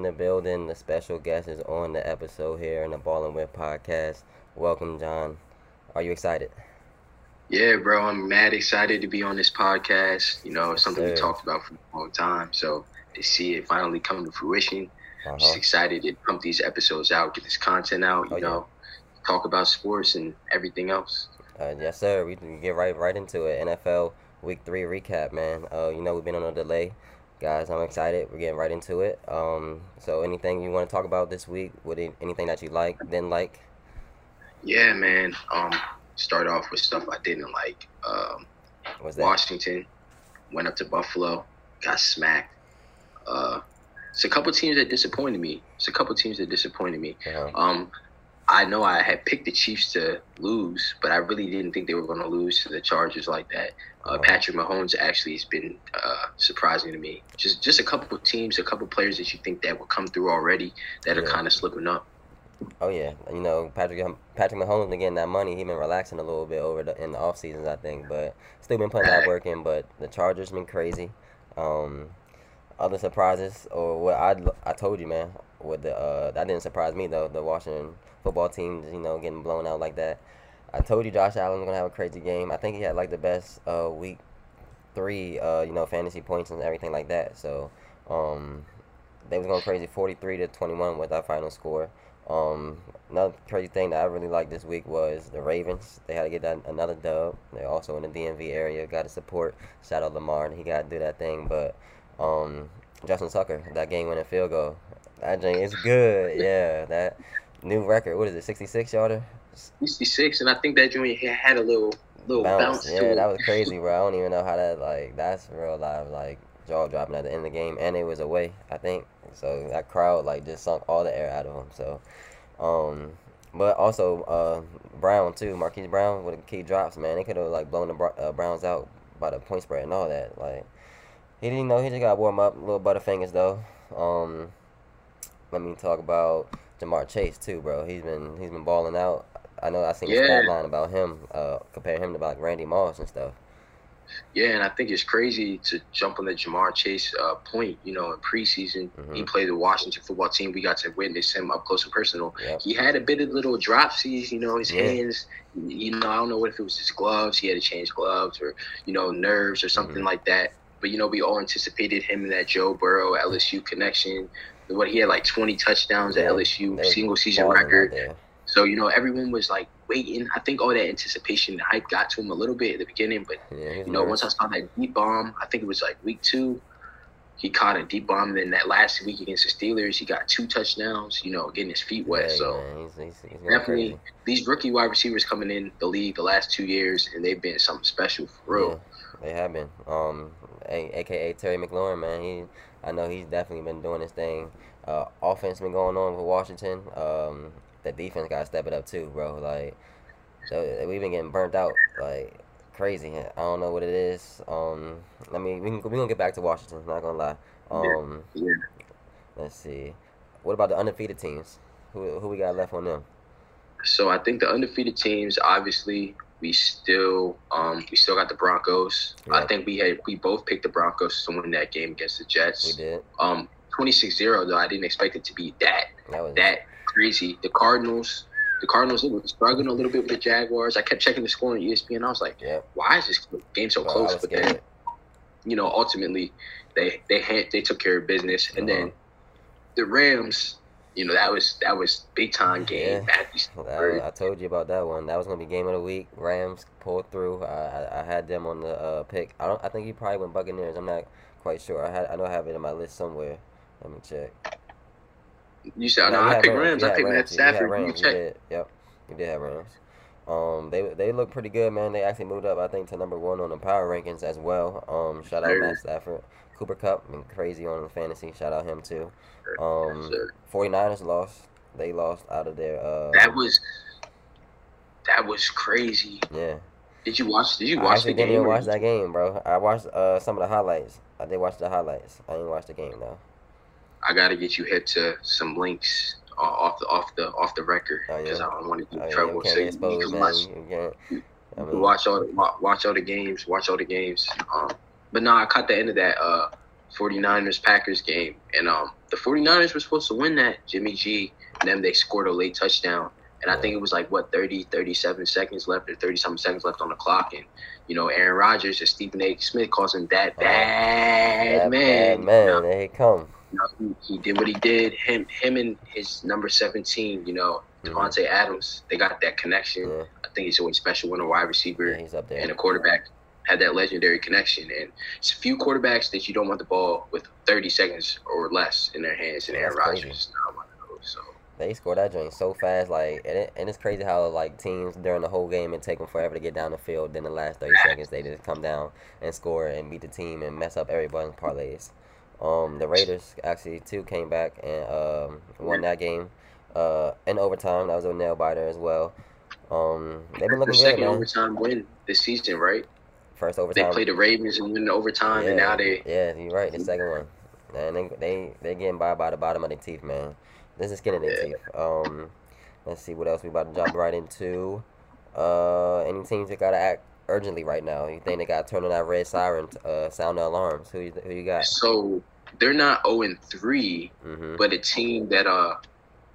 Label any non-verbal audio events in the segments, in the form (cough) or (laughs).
in the building. The special guest is on the episode here in the Ball and Whip podcast. Welcome, John. Are you excited? Yeah, bro, I'm mad excited to be on this podcast. You know, it's something we talked about for a long time. So to see it finally come to fruition, Uh-huh. just excited to pump these episodes out, get this content out, you Oh, yeah. know, talk about sports and everything else. Uh, yes, sir. We can get right right into it. NFL Week Three recap, man. Uh, you know we've been on a delay, guys. I'm excited. We're getting right into it. Um, so anything you want to talk about this week? What anything that you like, didn't like? Yeah, man. Um, start off with stuff I didn't like. Um, Was that? Washington went up to Buffalo, got smacked. Uh, it's a couple teams that disappointed me. It's a couple teams that disappointed me. Uh-huh. Um, I know I had picked the Chiefs to lose, but I really didn't think they were going to lose to the Chargers like that. Uh. Patrick Mahomes actually has been uh, surprising to me. Just just a couple of teams, a couple of players that you think that will come through already that are kind of slipping up. Oh yeah, you know Patrick Patrick Mahomes getting that money. He been relaxing a little bit over the in the off seasons, I think, but still been putting that work in. But the Chargers been crazy. Um, other surprises or what I I told you, man. With the uh, that didn't surprise me though. The Washington football team, you know, getting blown out like that. I told you Josh Allen was gonna have a crazy game. I think he had like the best uh week three, uh, you know, fantasy points and everything like that. So, um, they was going crazy, forty three to twenty one with our final score. Um, another crazy thing that I really liked this week was the Ravens. They had to get that another dub. They're also in the DMV area. Got to support. Shout out Lamar, and he got to do that thing. But um, Justin Tucker, that game winning field goal, that thing is good. (laughs) Yeah, that new record. What is it? Sixty six yarder. 66, and I think that joint had a little little bounce, bounce. Yeah, that was (laughs) crazy, bro. I don't even know how that like that's real live like jaw dropping at the end of the game, and it was away, I think. So that crowd like just sunk all the air out of him. So, um, but also uh Brown too, Marquise Brown with the key drops, man. They could have like blown the uh, Browns out by the point spread and all that. Like he didn't know he just got warm up, little butterfingers though. Um, let me talk about Ja'Marr Chase too, bro. He's been he's been balling out. I know I seen a Yeah. stat line about him, uh, comparing him to like Randy Moss and stuff. Yeah, and I think it's crazy to jump on the Ja'Marr Chase uh, point. You know, in preseason, he Mhm. played the Washington football team. We got to witness him up close and personal. Yep. He had a bit of little dropsies, you know, his Yeah. hands. You know, I don't know what if it was his gloves. He had to change gloves, or you know, nerves, or something Mhm. like that. But you know, we all anticipated him in that Joe Burrow LSU connection. What he had like 20 touchdowns at LSU, single season record. So you know, everyone was like waiting. I think all that anticipation, and hype got to him a little bit at the beginning, but Yeah, you know, once I saw that deep bomb, I think it was like week two, he caught a deep bomb. And then that last week against the Steelers, he got two touchdowns, you know, getting his feet wet. Yeah, so man, he's, he's, he's definitely these rookie wide receivers coming in the league the last two years, and they've been something special for real. Yeah, they have been. Um, a, aka Terry McLaurin, man. He, I know he's definitely been doing his thing. Uh, offense been going on with Washington. Um, the defense got to step it up too, bro. Like, so we've been getting burnt out, like crazy. I don't know what it is. Um, I mean, we can we gonna get back to Washington. Not gonna lie. Um, Yeah. let's see. What about the undefeated teams? Who who we got left on them? So I think the undefeated teams, obviously, we still um we still got the Broncos. I think we had we both picked the Broncos to win that game against the Jets. We did. Um 26-0 though, I didn't expect it to be that That that crazy. The Cardinals, the Cardinals were struggling a little bit with the Jaguars. I kept checking the score on ESPN. I was like, Yep. why is this game so I close? But then, scared. you know, ultimately, they they had they took care of business, and then Uh-huh. the Rams, you know, that was that was big time game. Yeah. Matthew I, told you about that one. That was gonna be game of the week. Rams pulled through. I I, I had them on the uh, pick. I don't. I think he probably went Buccaneers. I'm not quite sure. I had. I know I have it in my list somewhere. Let me check. You said, No, no, I picked Rams. You I picked Matt Rams. You Stafford. You Rams. You check. did. Yep. You did have Rams. Um, they they look pretty good, man. They actually moved up, I think, to number one on the power rankings as well. Um, shout out. Matt Stafford. Cooper Kupp, been crazy on the fantasy. Shout out him too. Um, Sure. 49ers lost. They lost out of their. Uh, That was that was crazy. yeah. Did you watch? Did you I watch actually the didn't game? even watch that game, bro. I watched uh, some of the highlights. I did watch the highlights. I didn't watch the game though. I gotta get you hip to some links uh, off the off the off the record Oh, yeah? because I don't want to Oh, get in trouble. can't so you can watch, You. I mean, watch all the, watch all the games. Watch all the games. Um, but no, I caught the end of that uh 49ers Packers game, and um the 49ers were supposed to win that. Jimmy G and them they scored a late touchdown. And I think it was like what 30, 37 seconds left or 30 something seconds left on the clock. And, you know, Aaron Rodgers and Stephen A. Smith calls him that bad That man. bad man, You know, there he come. you know, he, he did what he did. Him him and his number seventeen, you know, Mhm. Adams, they got that connection. Yeah, I think he's always special when a wide receiver yeah, he's up there. and a quarterback had that legendary connection. And it's a few quarterbacks that you don't want the ball with 30 seconds or less in their hands, and Aaron. Rodgers is not one of those. So They scored that joint so fast, like, and, it, and it's crazy how like teams during the whole game it take them forever to get down the field. Then the last thirty seconds they just come down and score and beat the team and mess up everybody's parlays. Um, the Raiders actually too came back and um, won that game uh, in overtime. That was a nail biter as well. Um, they've been the looking good, second man. overtime win this season, right? First They overtime. played the Ravens and win the overtime, and now they Yeah, you're right. The second one, and they they they getting by by the bottom of their teeth, man. This is skin in their Yeah. teeth. Um, let's see what else we about to jump right into. Uh, any teams that gotta act urgently right now? You think they got to turn on that red siren, uh, sound the alarms? Who you, who you got? so they're not 0 and 3, Mm-hmm. but a team that uh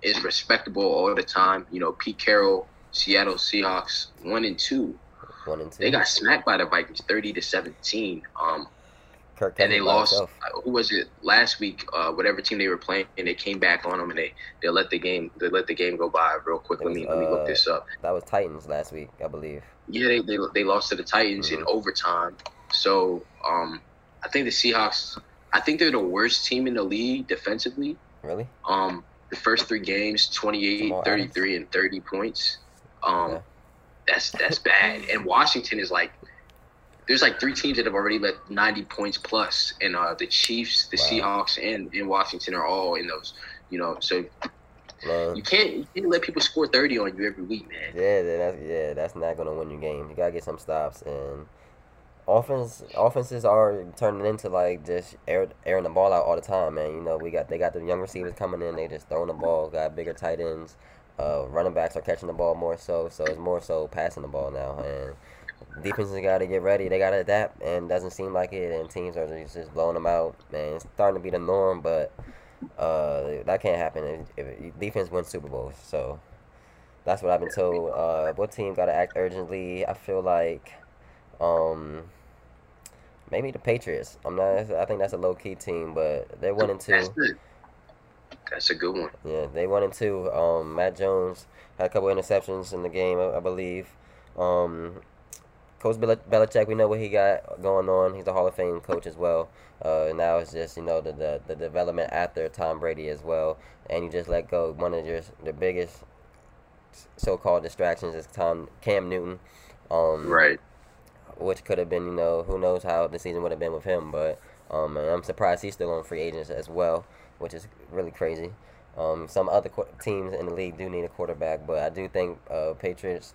is respectable all the time. You know, Pete Carroll, Seattle Seahawks, one and two. One and two. They got smacked by the Vikings, thirty to seventeen. Um, Kirk and they lost. himself. uh, Who was it last week? Uh, whatever team they were playing, and they came back on them, and they they let the game they let the game go by real quick. It Let me was, let me uh, look this up. That was Titans last week, I believe. Yeah, they they, they lost to the Titans in Mhm. overtime. So um, I think the Seahawks. I think they're the worst team in the league defensively. Really? Um, the first three games, 28, 33, and 30 points. Um, Yeah. That's that's bad. And Washington is like, there's like three teams that have already let 90 points plus, and uh, the Chiefs, the Wow. Seahawks, and, and Washington are all in those. You know, so Man. you can't you can't let people score 30 on you every week, man. Yeah, that's yeah, that's not gonna win you game. You gotta get some stops and offense offenses are turning into like just air, airing the ball out all the time, man. You know, we got they got the young receivers coming in, they just throwing the ball, got bigger tight ends. Uh, running backs are catching the ball more so, so it's more so passing the ball now, and defenses got to get ready. They got to adapt, and doesn't seem like it. And teams are just, blowing them out, and It's starting to be the norm, but uh, that can't happen if, if defense wins Super Bowls. So that's what I've been told. Uh, what team got to act urgently? I feel like, um, maybe the Patriots. I'm not. I think that's a low key team, but they're one and two. That's a good one. Yeah, they one and two. Um, Mac Jones had a couple interceptions in the game, I, I believe. Um, Coach Bel- Belichick, we know what he got going on. He's a Hall of Fame coach as well. Uh, now it's just you know the, the the development after Tom Brady as well, and you just let go one of your the biggest so-called distractions is Tom Cam Newton. Um, Right. which could have been, you know, who knows how the season would have been with him. But um, and I'm surprised he's still on free agents as well, which is really crazy. Um, some other qu- teams in the league do need a quarterback, but I do think uh, Patriots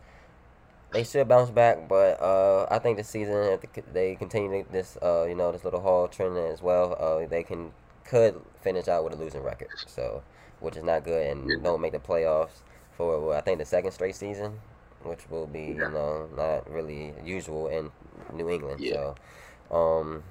they should bounce back. But uh, I think this season, if they continue this, uh, you know, this little haul trend as well, uh, they can could finish out with a losing record. So, which is not good, and Yeah. don't make the playoffs for well, I think the second straight season, which will be Yeah. you know not really usual in New England. Yeah. So, um,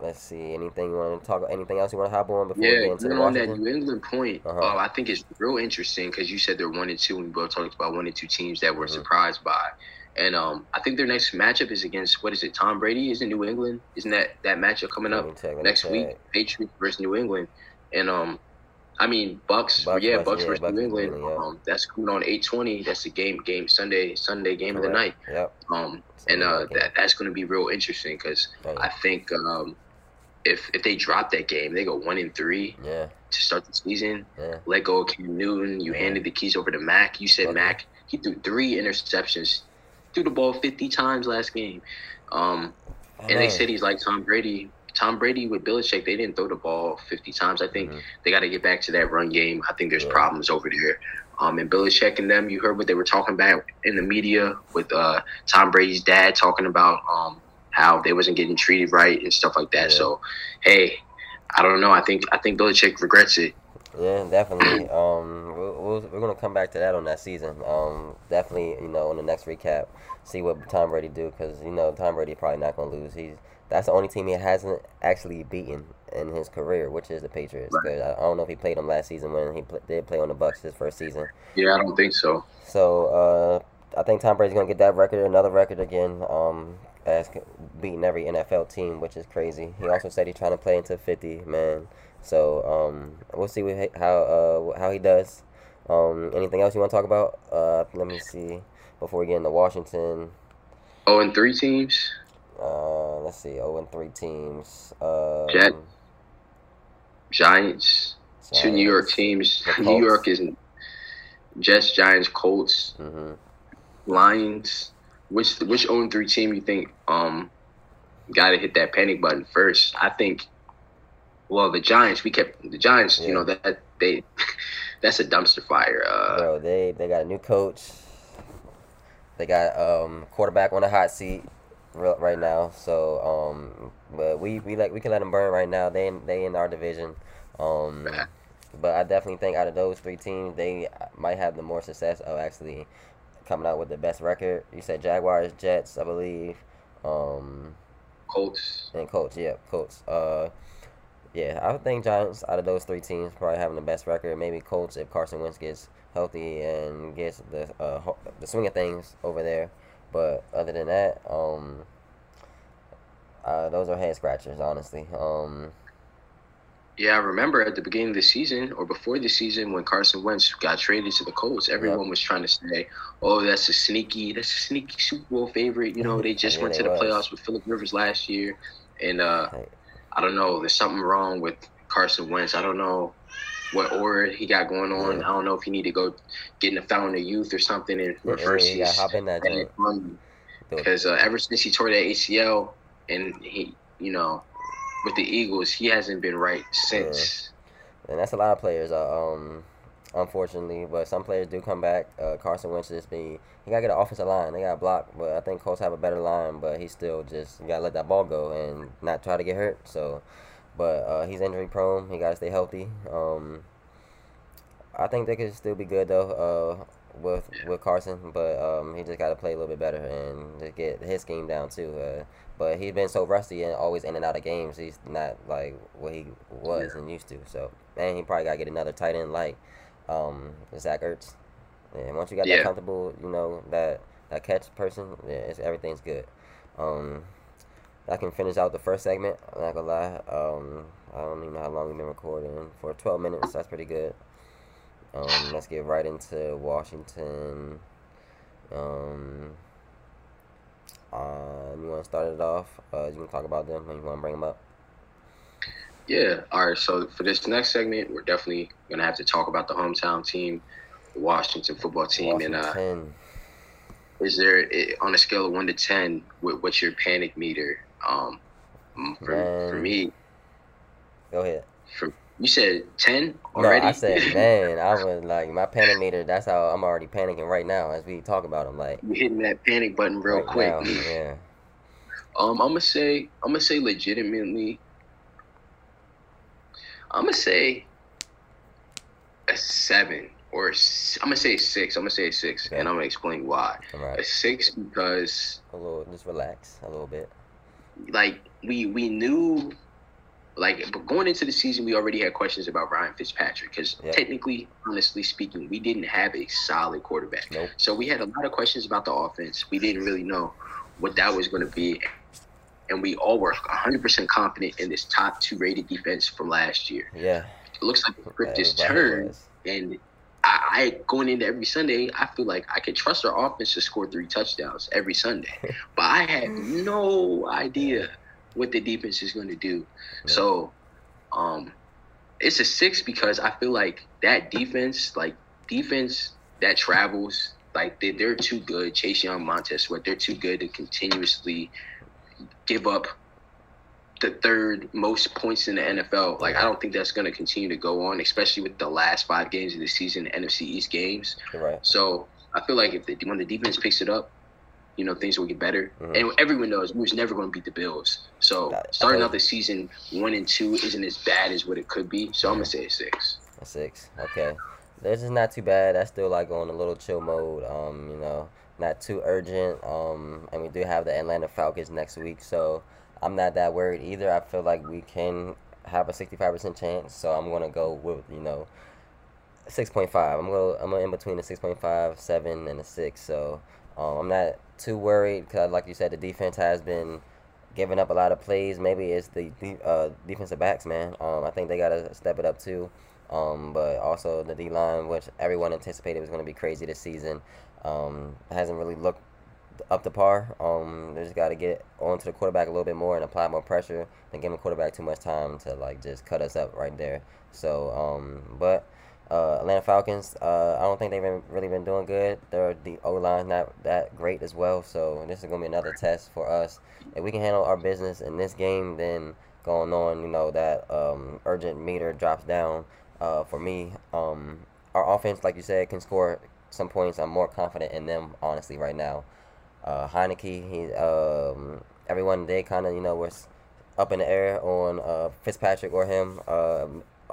let's see. Anything you want to talk? Anything else you want to hop on before we Yeah, get into the going on that New England point, Uh-huh. uh, I think it's real interesting because you said they're one and two, and we both talked about one and two teams that we're Mhm. surprised by. And um, I think their next matchup is against what is it? Tom Brady is in New England. Isn't that that matchup coming up check, next check. week? Patriots versus New England, and um, I mean Bucks. Bucks yeah, Bucks yeah, versus Bucks New England. New England, yeah. Um, that's coming on eight twenty. That's the game. Game Sunday. Sunday game of the night. Yep. Um, and uh, that that's going to be real interesting because. I think um, if if they drop that game, they go one in three yeah. to start the season. Yeah. Let go of Cam Newton. You handed the keys over to Mac. You said Okay. Mac. He threw three interceptions. Threw the ball fifty times last game. Um, and they said he's like Tom Brady. Tom Brady with Belichick, they didn't throw the ball 50 times. I think Mhm. they got to get back to that run game. I think there's Yeah. problems over there. Um, and Belichick and them, you heard what they were talking about in the media with uh, Tom Brady's dad talking about um, how they wasn't getting treated right and stuff like that. Yeah. So, hey, I don't know. I think I think Belichick regrets it. Yeah, definitely. (clears throat) Um, we'll, we'll, we're gonna come back to that on that season. Um, definitely, you know, on the next recap, see what Tom Brady do because you know Tom Brady probably not gonna lose. He's that's the only team he hasn't actually beaten in his career, which is the Patriots. Because I, I don't know if he played them last season when he pl- did play on the Bucks his first season. Yeah, I don't think so. So uh, I think Tom Brady's gonna get that record, another record again. Um, as beating every NFL team, which is crazy. He also said he's trying to play into fifty, man. So um, we'll see what, how uh, how he does. Um, anything else you want to talk about? Uh, let me see before we get into Washington. Oh, and three teams. Uh, let's see. Oh, and three teams. Um, Jet- Giants. Two New York teams. New York is Jets, Giants, Colts, Mhm. Lions. Which which 0 3 team you think um got to hit that panic button first? I think. Well, the Giants. We kept the Giants. Yeah. You know that they. (laughs) That's a dumpster fire. Uh, Bro, they they got a new coach. They got um quarterback on the hot seat right now. So um, but we we like we can let them burn right now. They in, they in our division. Um, but I definitely think out of those three teams, they might have the more success of actually coming out with the best record. You said Jaguars, Jets, I believe. Um, Colts. and Colts, yeah, Colts. Uh, yeah, I would think Giants out of those three teams probably having the best record. Maybe Colts if Carson Wentz gets healthy and gets the uh, the swing of things over there. But other than that, um, uh, those are head scratchers, honestly. Um, Yeah, I remember at the beginning of the season or before the season when Carson Wentz got traded to the Colts, everyone was trying to say, "Oh, that's a sneaky, that's a sneaky Super Bowl favorite." You know, they (laughs) just went to the was. playoffs with Philip Rivers last year, and uh, Hey. I don't know, there's something wrong with Carson Wentz. I don't know what aura he got going on. Yeah. I don't know if he need to go get in the fountain of youth or something and yeah, reverse gotta his hop in that joint. Do it. because uh, ever since he tore that ACL and he, you know, with the Eagles, he hasn't been right since. And that's a lot of players, uh, um, unfortunately. But some players do come back. Uh, Carson Wentz just be he gotta get an offensive line. They got blocked, but I think Colts have a better line. But he still just gotta let that ball go and not try to get hurt. So, but uh, he's injury prone. He gotta stay healthy. Um, I think they could still be good though. Uh, with with Carson, but um, he just got to play a little bit better and just get his game down too. Uh, but he's been so rusty and always in and out of games. He's not like what he was and used to. So and he probably got to get another tight end like um, Zach Ertz. And once you got that comfortable, you know that that catch person, yeah, it's, everything's good. Um, I can finish out the first segment. I'm not gonna lie. Um, I don't even know how long we've been recording for 12 minutes. That's pretty good. Um, let's get right into Washington. Um, uh, you want to start it off? Uh, you want to talk about them, and you want to bring them up? Yeah. All right. So for this next segment, we're definitely gonna have to talk about the hometown team, the Washington football team, and uh, is there eh, on a scale of one to ten, what, what's your panic meter? Um, for, for me, Go ahead. for you said ten already? No. I said, (laughs) man, I was like, my panic meter. That's how I'm already panicking right now as we talk about them. Like you hitting that panic button real right quick. now, (laughs) yeah. Um, I'm gonna say, I'm gonna say, legitimately, I'm gonna say a seven or i I'm gonna say six. I'm gonna say six, Okay. and I'm gonna explain why. All A six because A little, just relax a little bit. like we we knew like but going into the season we already had questions about Ryan Fitzpatrick because Yep. technically honestly speaking we didn't have a solid quarterback Nope. so we had a lot of questions about the offense we didn't really know what that was going to be and we all were 100% confident in this top two rated defense from last year Yeah. it looks like the script is turned and I, I going into every Sunday, I feel like I could trust our offense to score three touchdowns every Sunday, (laughs) but I had no idea what the defense is going to do. So, um, it's a six because I feel like that defense, like defense that travels, like they, they're too good. Chase Young, Montez Sweat, they're too good to continuously give up the third most points in the NFL. Like I don't think that's going to continue to go on, especially with the last five games of the season, the NFC East games. Right. So I feel like if the, when the defense picks it up, you know things will get better. Mhm. And everyone knows we was never going to beat the Bills. So That- starting out the season one and two isn't as bad as what it could be. So I'm gonna say a six. Six. Okay. This is not too bad. That's still like on a little chill mode. Um, you know, not too urgent. Um, and we do have the Atlanta Falcons next week, so I'm not that worried either. I feel like we can have a 65% chance, so I'm gonna go with you know 6.5. I'm going I'm in between a 6.5, 7, and a 6. So um, I'm not too worried because, like you said, the defense has been giving up a lot of plays. Maybe it's the uh, defensive backs, man. Um, I think they got to step it up too. Um, but also the D line, which everyone anticipated was going to be crazy this season, um, hasn't really looked up to par. Um, they just got to get onto the quarterback a little bit more and apply more pressure and give the quarterback too much time to like just cut us up right there. So, um, but uh, Atlanta Falcons, uh, I don't think they've been, really been doing good. Their the O line's not that great as well. So this is gonna be another test for us. If we can handle our business in this game, then going on, you know, that um, urgent meter drops down. Uh, for me, um, our offense, like you said, can score some points. I'm more confident in them, honestly, right now. Uh, Heinicke, he, um, everyone they kind of, you know, was up in the air on uh, Fitzpatrick or him, uh,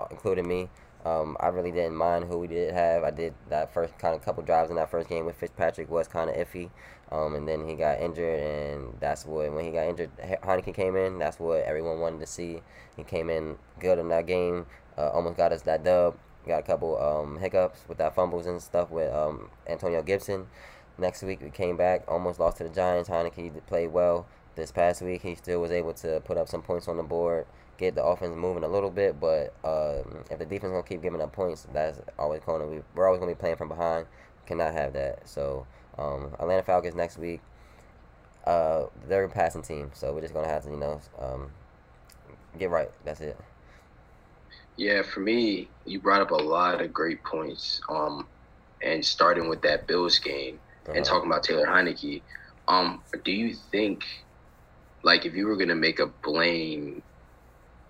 including me. Um, I really didn't mind who we did have. I did that first kind of couple drives in that first game with Fitzpatrick was kind of iffy, um, and then he got injured, and that's what when he got injured, Heinicke came in. That's what everyone wanted to see. He came in good in that game, uh, almost got us that dub. Got a couple um, hiccups with that fumbles and stuff with um, Antonio Gibson. Next week we came back, almost lost to the Giants. Heinicke played well. This past week he still was able to put up some points on the board get the offense moving a little bit. But um, if the defense gonna keep giving up points, that's always going to be. We're always gonna be playing from behind. Cannot have that. So um, Atlanta Falcons next week. Uh, they're a passing team, so we're just gonna have to, you know, um, get right. That's it. Yeah, for me, you brought up a lot of great points. Um, and starting with that Bills game uh-huh. and talking about Taylor Heinicke, um, do you think, like, if you were gonna make a blame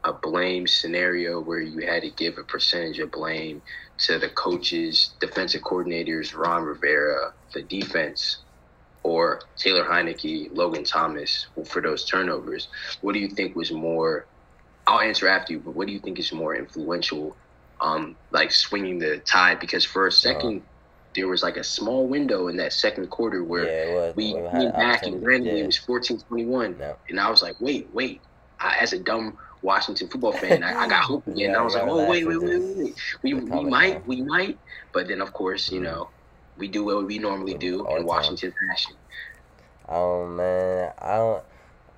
a blame scenario where you had to give a percentage of blame to the coaches, defensive coordinators, Ron Rivera, the defense, or Taylor Heinicke, Logan Thomas for those turnovers, what do you think was more? I'll answer after you, but what do you think is more influential, um, like swinging the tide? Because for a second, uh, there was like a small window in that second quarter where yeah, we came back and randomly yeah. it was 14 21. Yeah. And I was like, wait, wait. I, as a dumb Washington football fan. I, I got (laughs) hope again. yeah, I was like, oh wait, wait, wait, wait. We we might, we might, but then of course, you mm-hmm. know, we do what we normally do in Washington fashion. Oh man, I don't.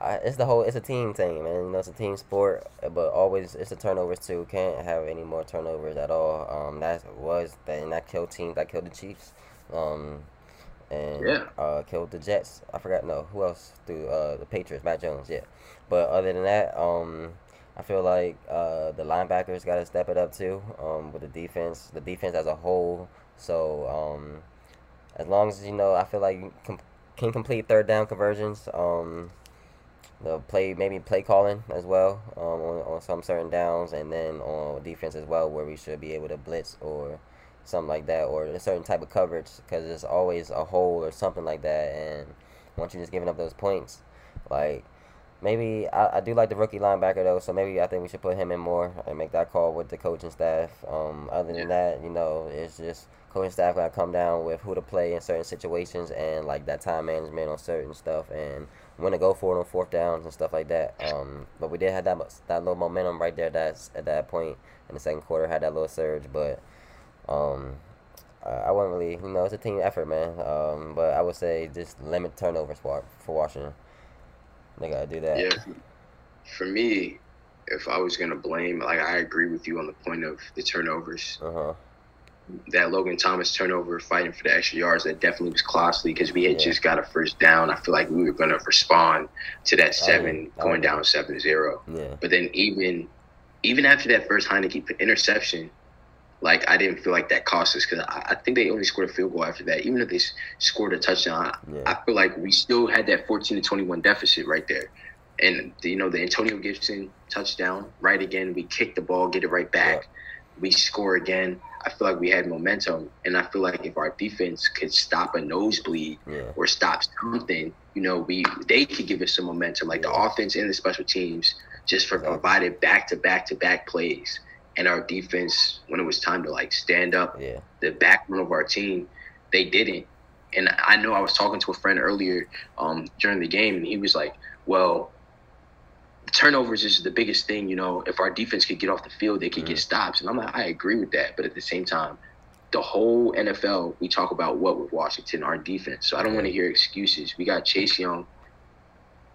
I, it's the whole. It's a team thing, man. You know, it's a team sport, but always it's the turnovers too. Can't have any more turnovers at all. Um, that was that and that killed teams. That killed the Chiefs. Um, and yeah. uh, killed the Jets. I forgot. No, who else? Through uh, the Patriots, Mac Jones. Yeah, but other than that, um, I feel like uh, the linebackers got to step it up too um, with the defense, the defense as a whole. So um, as long as you know, I feel like you com- can complete third down conversions. Um, the play maybe play calling as well um, on, on some certain downs, and then on defense as well, where we should be able to blitz or something like that, or a certain type of coverage, because there's always a hole or something like that. And once you're just giving up those points, like maybe I, I do like the rookie linebacker though, so maybe I think we should put him in more and make that call with the coaching staff. Um, other than that, you know, it's just coaching staff gotta come down with who to play in certain situations and like that time management on certain stuff and when to go for it on fourth downs and stuff like that. Um, but we did have that that little momentum right there. That's at that point in the second quarter had that little surge, but um, I wasn't really, you know, it's a team effort, man. Um, but I would say just limit turnovers for for Washington. They gotta do that. Yeah. For me, if I was gonna blame, like I agree with you on the point of the turnovers. Uh huh. That Logan Thomas turnover, fighting for the extra yards, that definitely was costly because we had yeah. just got a first down. I feel like we were gonna respond to that seven, going down 7-0. Yeah. But then even, even after that first Heinicke interception, like I didn't feel like that cost us because I, I, think they only scored a field goal after that. Even if they scored a touchdown, yeah. I feel like we still had that 14 to 21 deficit right there. And the, you know the Antonio Gibson touchdown, right again, we kick the ball, get it right back, yeah. we score again. I feel like we had momentum, and I feel like if our defense could stop a nosebleed yeah. or stop something, you know, we they could give us some momentum. Like the offense and the special teams just for provided back to back to back plays and our defense when it was time to like stand up, Yeah. the backbone of our team, they didn't. And I know I was talking to a friend earlier um, during the game, and he was like, "Well, turnovers is the biggest thing. You know, if our defense could get off the field, they could get stops." And I'm like, I agree with that, but at the same time, the whole NFL, we talk about what with Washington, our defense. So I don't want to hear excuses. We got Chase Young,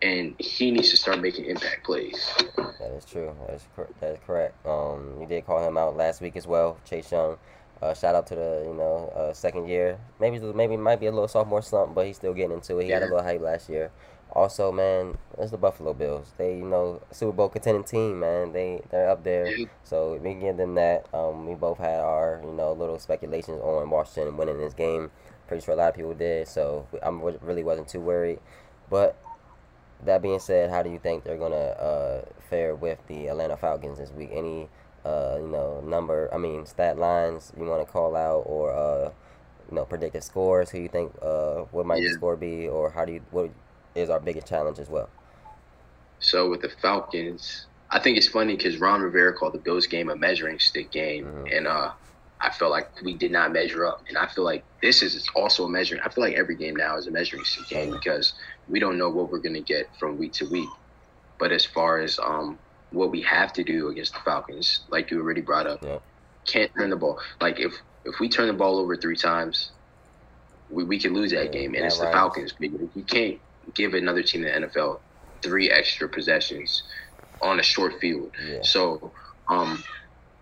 and he needs to start making impact plays. That is true. That is, cor- that is correct. Um, you did call him out last week as well, Chase Young. Uh, shout out to the you know uh, second year. Maybe maybe might be a little sophomore slump, but he's still getting into it. He had a little hype last year. Also, man, it's the Buffalo Bills. They you know Super Bowl contending team, man. They they're up there. Yeah. So we can give them that. Um, we both had our you know little speculations on Washington winning this game. Pretty sure a lot of people did. So I really wasn't too worried. But that being said, how do you think they're gonna uh, fare with the Atlanta Falcons this week? Any uh, you know number? I mean, stat lines you want to call out, or uh, you know predicted scores? Who you think? Uh, what might the score be, or how do you? What is our biggest challenge as well? So with the Falcons, I think it's funny because Ron Rivera called the Bills game a measuring stick game, Mhm. and uh, I felt like we did not measure up, and I feel like this is also a measuring. I feel like every game now is a measuring stick game because we don't know what we're gonna get from week to week. But as far as um, what we have to do against the Falcons, like you already brought up, Yeah. can't turn the ball. Like if if we turn the ball over three times, we, we can lose that Yeah, game, and it's the Falcons. You can't give another team in the NFL three extra possessions on a short field. Yeah. So, um,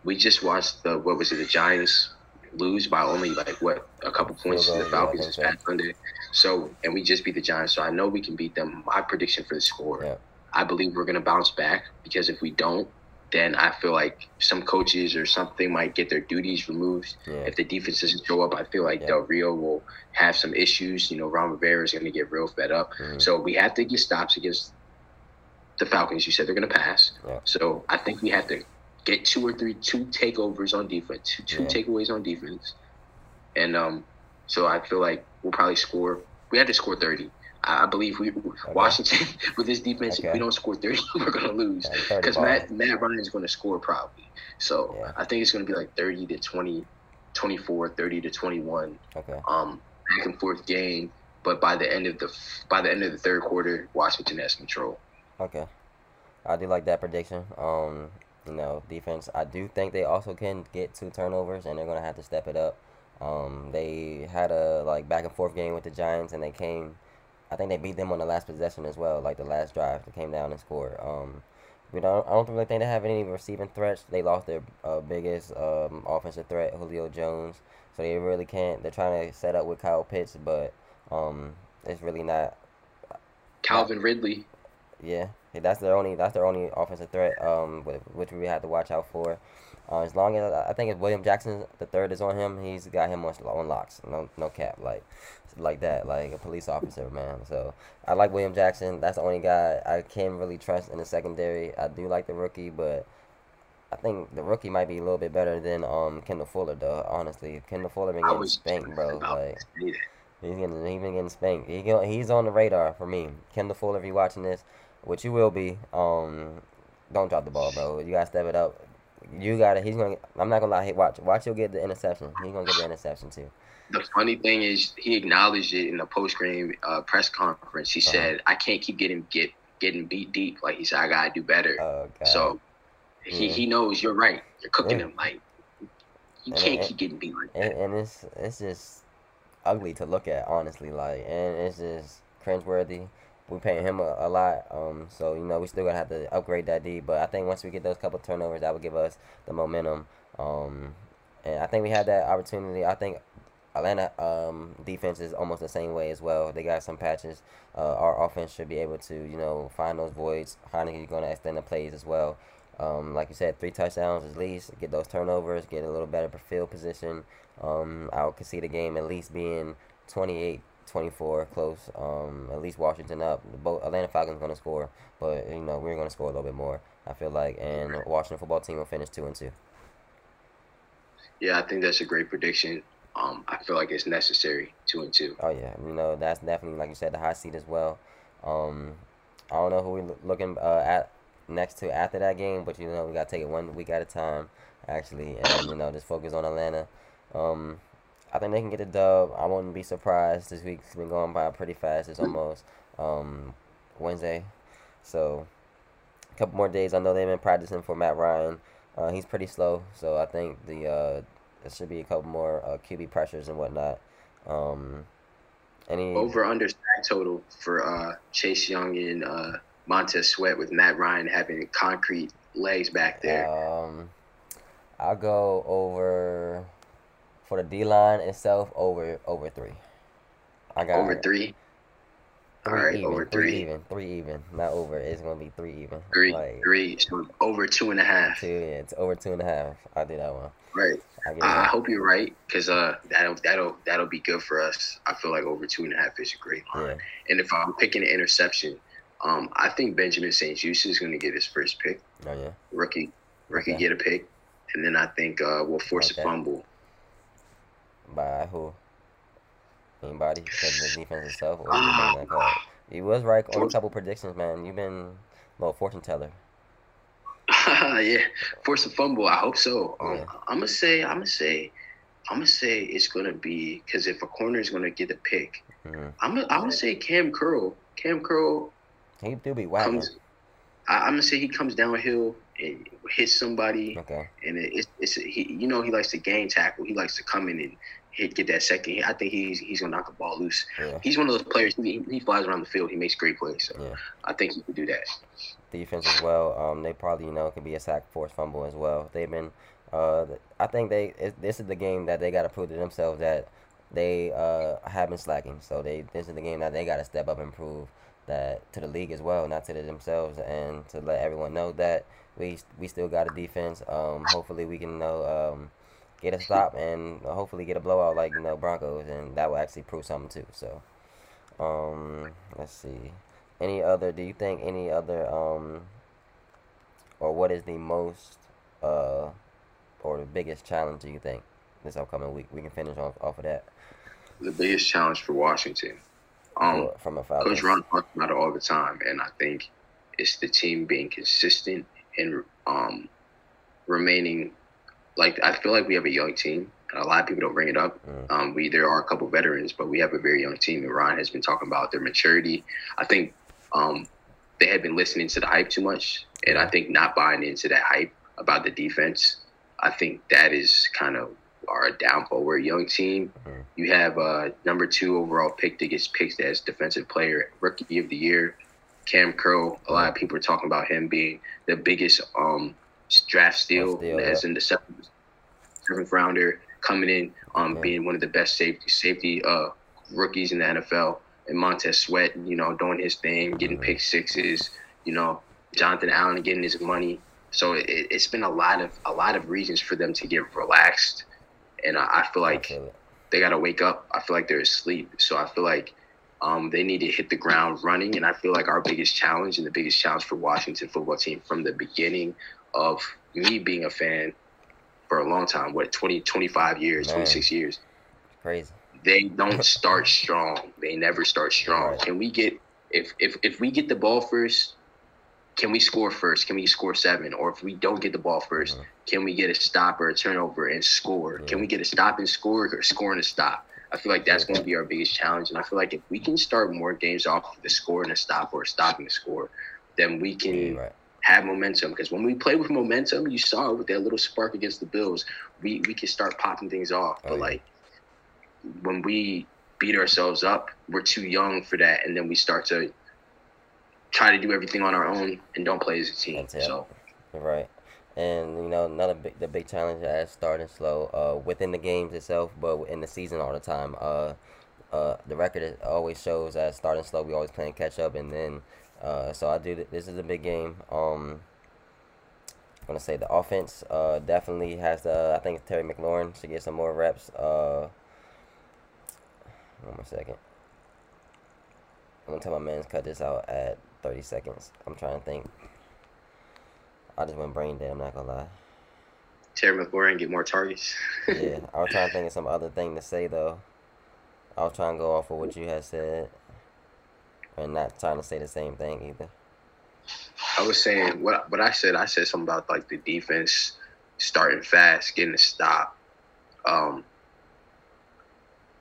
we just watched the what was it? The Giants lose by only like what a couple points to the Falcons this past Sunday. So, and we just beat the Giants. So I know we can beat them. My prediction for the score, Yeah. I believe we're gonna bounce back because if we don't, then I feel like some coaches or something might get their duties removed. Yeah. If the defense doesn't show up, I feel like Yeah. Del Rio will have some issues. You know, Ron Rivera is going to get real fed up. Mhm. So we have to get stops against the Falcons. You said they're going to pass. Yeah. So I think we have to get two or three, two takeovers on defense, two, Yeah. takeaways on defense. And um, so I feel like we'll probably score. We had to score 30. I I believe we Washington (laughs) with this defense. If we don't score 30, (laughs) we're going to lose because. Matt Matt Ryan is going to score probably. So Yeah. I think it's going to be like 30 to 20, 24, 30 to 21 Okay. um, back and forth game. But by the end of the by the end of the third quarter, Washington has control. Okay. I do like that prediction. Um, you know, defense. I do think they also can get two turnovers, and they're gonna have to step it up. Um, they had a like back and forth game with the Giants, and they came. I think they beat them on the last possession as well, like the last drive. They came down and scored. Um, we don't. I don't really think they have any receiving threats. They lost their uh, biggest um, offensive threat, Julio Jones. So they really can't. They're trying to set up with Kyle Pitts, but um, it's really not Calvin Ridley, yeah, that's their only that's their only offensive threat, um, which we have to watch out for. Uh, as long as I think if William Jackson the third is on him, he's got him on, on locks. No no cap, like like that, like a police officer, man. So I like William Jackson. That's the only guy I can really trust in the secondary. I do like the rookie, but I think the rookie might be a little bit better than um Kendall Fuller, though. Honestly, Kendall Fuller been getting spanked, bro. Like. He's getting he's been getting spanked. He he's on the radar for me. Kendall Fuller, if you're watching this, which you will be, um, don't drop the ball, bro. You gotta step it up. You gotta. He's gonna. I'm not gonna lie. Hey, watch. Watch. He'll get the interception. He's gonna get the interception too. The funny thing is, he acknowledged it in the post game uh, press conference. He Uh-huh. said, "I can't keep getting get getting beat deep." Like he said, "I gotta do better." Oh so he Yeah. he knows you're right. You're cooking Yeah. him like you And- can't and- keep getting beat like and, and it's it's just ugly to look at, honestly. Like, and it's just cringeworthy. We paying him a, a lot, um. So you know, we still gonna have to upgrade that D. But I think once we get those couple turnovers, that would give us the momentum. Um, and I think we had that opportunity. I think Atlanta um defense is almost the same way as well. They got some patches. Uh, our offense should be able to you know find those voids. Heinicke's gonna extend the plays as well. Um, like you said, three touchdowns at least. Get those turnovers. Get a little better field position. Um, I could see the game at least being 28 24 close. Um, at least Washington up. Both Atlanta Falcons going to score, but you know we're going to score a little bit more. I feel like, and Washington football team will finish two and two. Yeah, I think that's a great prediction. Um, I feel like it's necessary two and two. Oh yeah, you know that's definitely like you said the hot seat as well. Um, I don't know who we loo- looking uh, at next to after that game, but you know we gotta take it one week at a time, actually, and you know just focus on Atlanta. Um, I think they can get a dub. I wouldn't be surprised. This week's been going by pretty fast. It's almost um, Wednesday, so a couple more days. I know they've been practicing for Matt Ryan. Uh, he's pretty slow, so I think the uh, there should be a couple more uh, QB pressures and whatnot. Um, any Over under total for uh, Chase Young and uh, Montez Sweat with Matt Ryan having concrete legs back there. Um, I'll go over for the D line itself over over three. I got over three. All three right, even, over three three. even, three even, not over. It's gonna be three even. Three, like, three. So over two and a half. two. Yeah, it's over two and a half. I do that one. Right. I I, hope you're right because uh, that'll that'll that'll be good for us. I feel like over two and a half is a great line. Yeah. And if I'm picking an interception, um, I think Benjamin St-Juste is going to get his first pick. Oh yeah. Rookie, rookie Okay. get a pick, and then I think uh, we'll force Okay. a fumble. By who? Anybody? Because the defense itself, or you Ah. that? You was right on a couple predictions, man. You've been a little fortune teller. (laughs) yeah, force a fumble. I hope so. Um, Yeah. I'm gonna say, I'm gonna say, I'm gonna say it's gonna be because if a corner is gonna get a pick, hmm I'm gonna, I'm gonna say Kam Curl. Kam Curl He do be. I, I'm gonna say he comes downhill and hits somebody, Okay. and it, it's it's he. You know he likes to gain tackle. He likes to come in and hit, get that second. I think he's he's gonna knock the ball loose. Yeah. He's one of those players. He, he flies around the field. He makes great plays. So Yeah. I think he can do that. defense as well. Um, they probably you know can be a sack force fumble as well. They've been, uh, I think they it, this is the game that they got to prove to themselves that they uh have been slacking. So they this is the game that they got to step up and prove that to the league as well, not to the, themselves, and to let everyone know that we we still got a defense. Um, hopefully we can know um get a stop and hopefully get a blowout like you know Broncos, and that will actually prove something too. So, um, let's see. Any other? Do you think any other? Um, or what is the most uh, or the biggest challenge? Do you think this upcoming week? We can finish off off of that. The biggest challenge for Washington. Um, from a Falcons. Coach Ron talks about it all the time, and I think it's the team being consistent and um, remaining. Like I feel like we have a young team, and a lot of people don't bring it up. Mm. Um, we there are a couple veterans, but we have a very young team, and Ron has been talking about their maturity. I think um, they had been listening to the hype too much, and I think not buying into that hype about the defense. I think that is kind of our downfall. We're a young team. Mhm. You have a number two overall pick that gets picked as defensive player, rookie of the year, Kam Curl. A lot of people are talking about him being the biggest um, draft steal, steal, as in the seventh, seventh rounder coming in, um, Yeah. being one of the best safety safety uh, rookies in the NFL. And Montez Sweat, you know, doing his thing, getting Mhm. pick sixes. You know, Jonathan Allen getting his money. So it, it's been a lot of a lot of reasons for them to get relaxed, and I, I feel I like feel they got to wake up. I feel like they're asleep. So I feel like um, they need to hit the ground running. And I feel like our biggest challenge and the biggest challenge for Washington football team from the beginning of me being a fan for a long time, what, 20, 25 years, Man. 26 years, Crazy. they don't start strong. They never start strong. Right. Can we get, if, if, if we get the ball first, can we score first? Can we score seven? Or if we don't get the ball 1st Mhm. can we get a stop or a turnover and score? Can we get a stop and score or score and a stop? I feel like that's going to be our biggest challenge. And I feel like if we can start more games off with a score and a stop or a stop and a score, then we can right. have momentum. Because when we play with momentum, you saw it with that little spark against the Bills, we, we can start popping things off. Oh, but yeah. like when we beat ourselves up, we're too young for that. And then we start to try to do everything on our own and don't play as a team. So right. And you know another big the big challenge as starting slow uh, within the games itself, but in the season all the time. Uh, uh, the record always shows that starting slow, we always playing catch up, and then uh, so I do. th- This is a big game. Um, I'm gonna say the offense uh, definitely has the. I think Terry McLaurin should get some more reps. Uh, one more second. I'm gonna tell my man to cut this out at 30 seconds. I'm trying to think. I just went brain dead. I'm not gonna lie. Terry McLaurin get more targets. (laughs) Yeah, I was trying to think of some other thing to say though. I was trying to go off of what you had said, and not trying to say the same thing either. I was saying what what I said. I said something about like the defense starting fast, getting a stop. Um,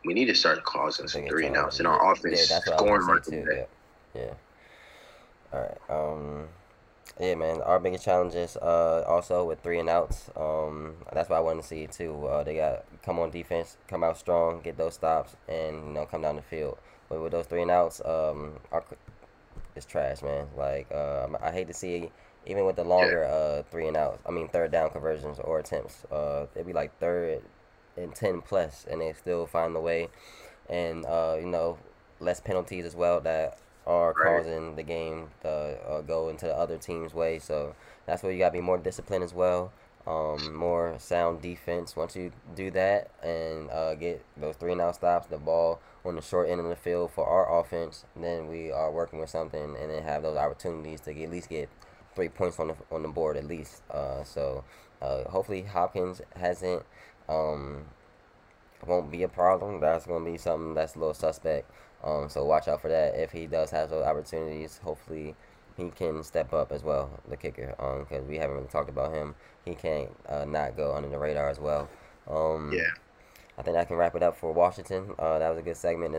we need to start causing some three and outs in our offense, Yeah, that's what I scoring right gonna say away. too. Yeah. Yeah. All right. Um. Yeah, man. Our biggest challenges, uh, also with three and outs. Um, that's what I wanted to see too. Uh, they got come on defense, come out strong, get those stops, and you know come down the field. But with those three and outs, um, our it's trash, man. Like, uh, I hate to see even with the longer uh three and outs. I mean third down conversions or attempts. Uh, it'd be like third and ten plus, and they still find the way, and uh, you know less penalties as well that are Right. causing the game to uh, go into the other team's way. So that's where you gotta be more disciplined as well. Um, more sound defense. Once you do that and uh, get those three and out stops, the ball on the short end of the field for our offense, then we are working with something, and then have those opportunities to get, at least get three points on the on the board at least. Uh, so uh, hopefully Hopkins hasn't um, won't be a problem. That's gonna be something that's a little suspect. Um, so watch out for that. If he does have those opportunities, hopefully he can step up as well, the kicker. Um, because we haven't really talked about him. He can't uh, not go under the radar as well. Um, Yeah. I think I can wrap it up for Washington. Uh, that was a good segment.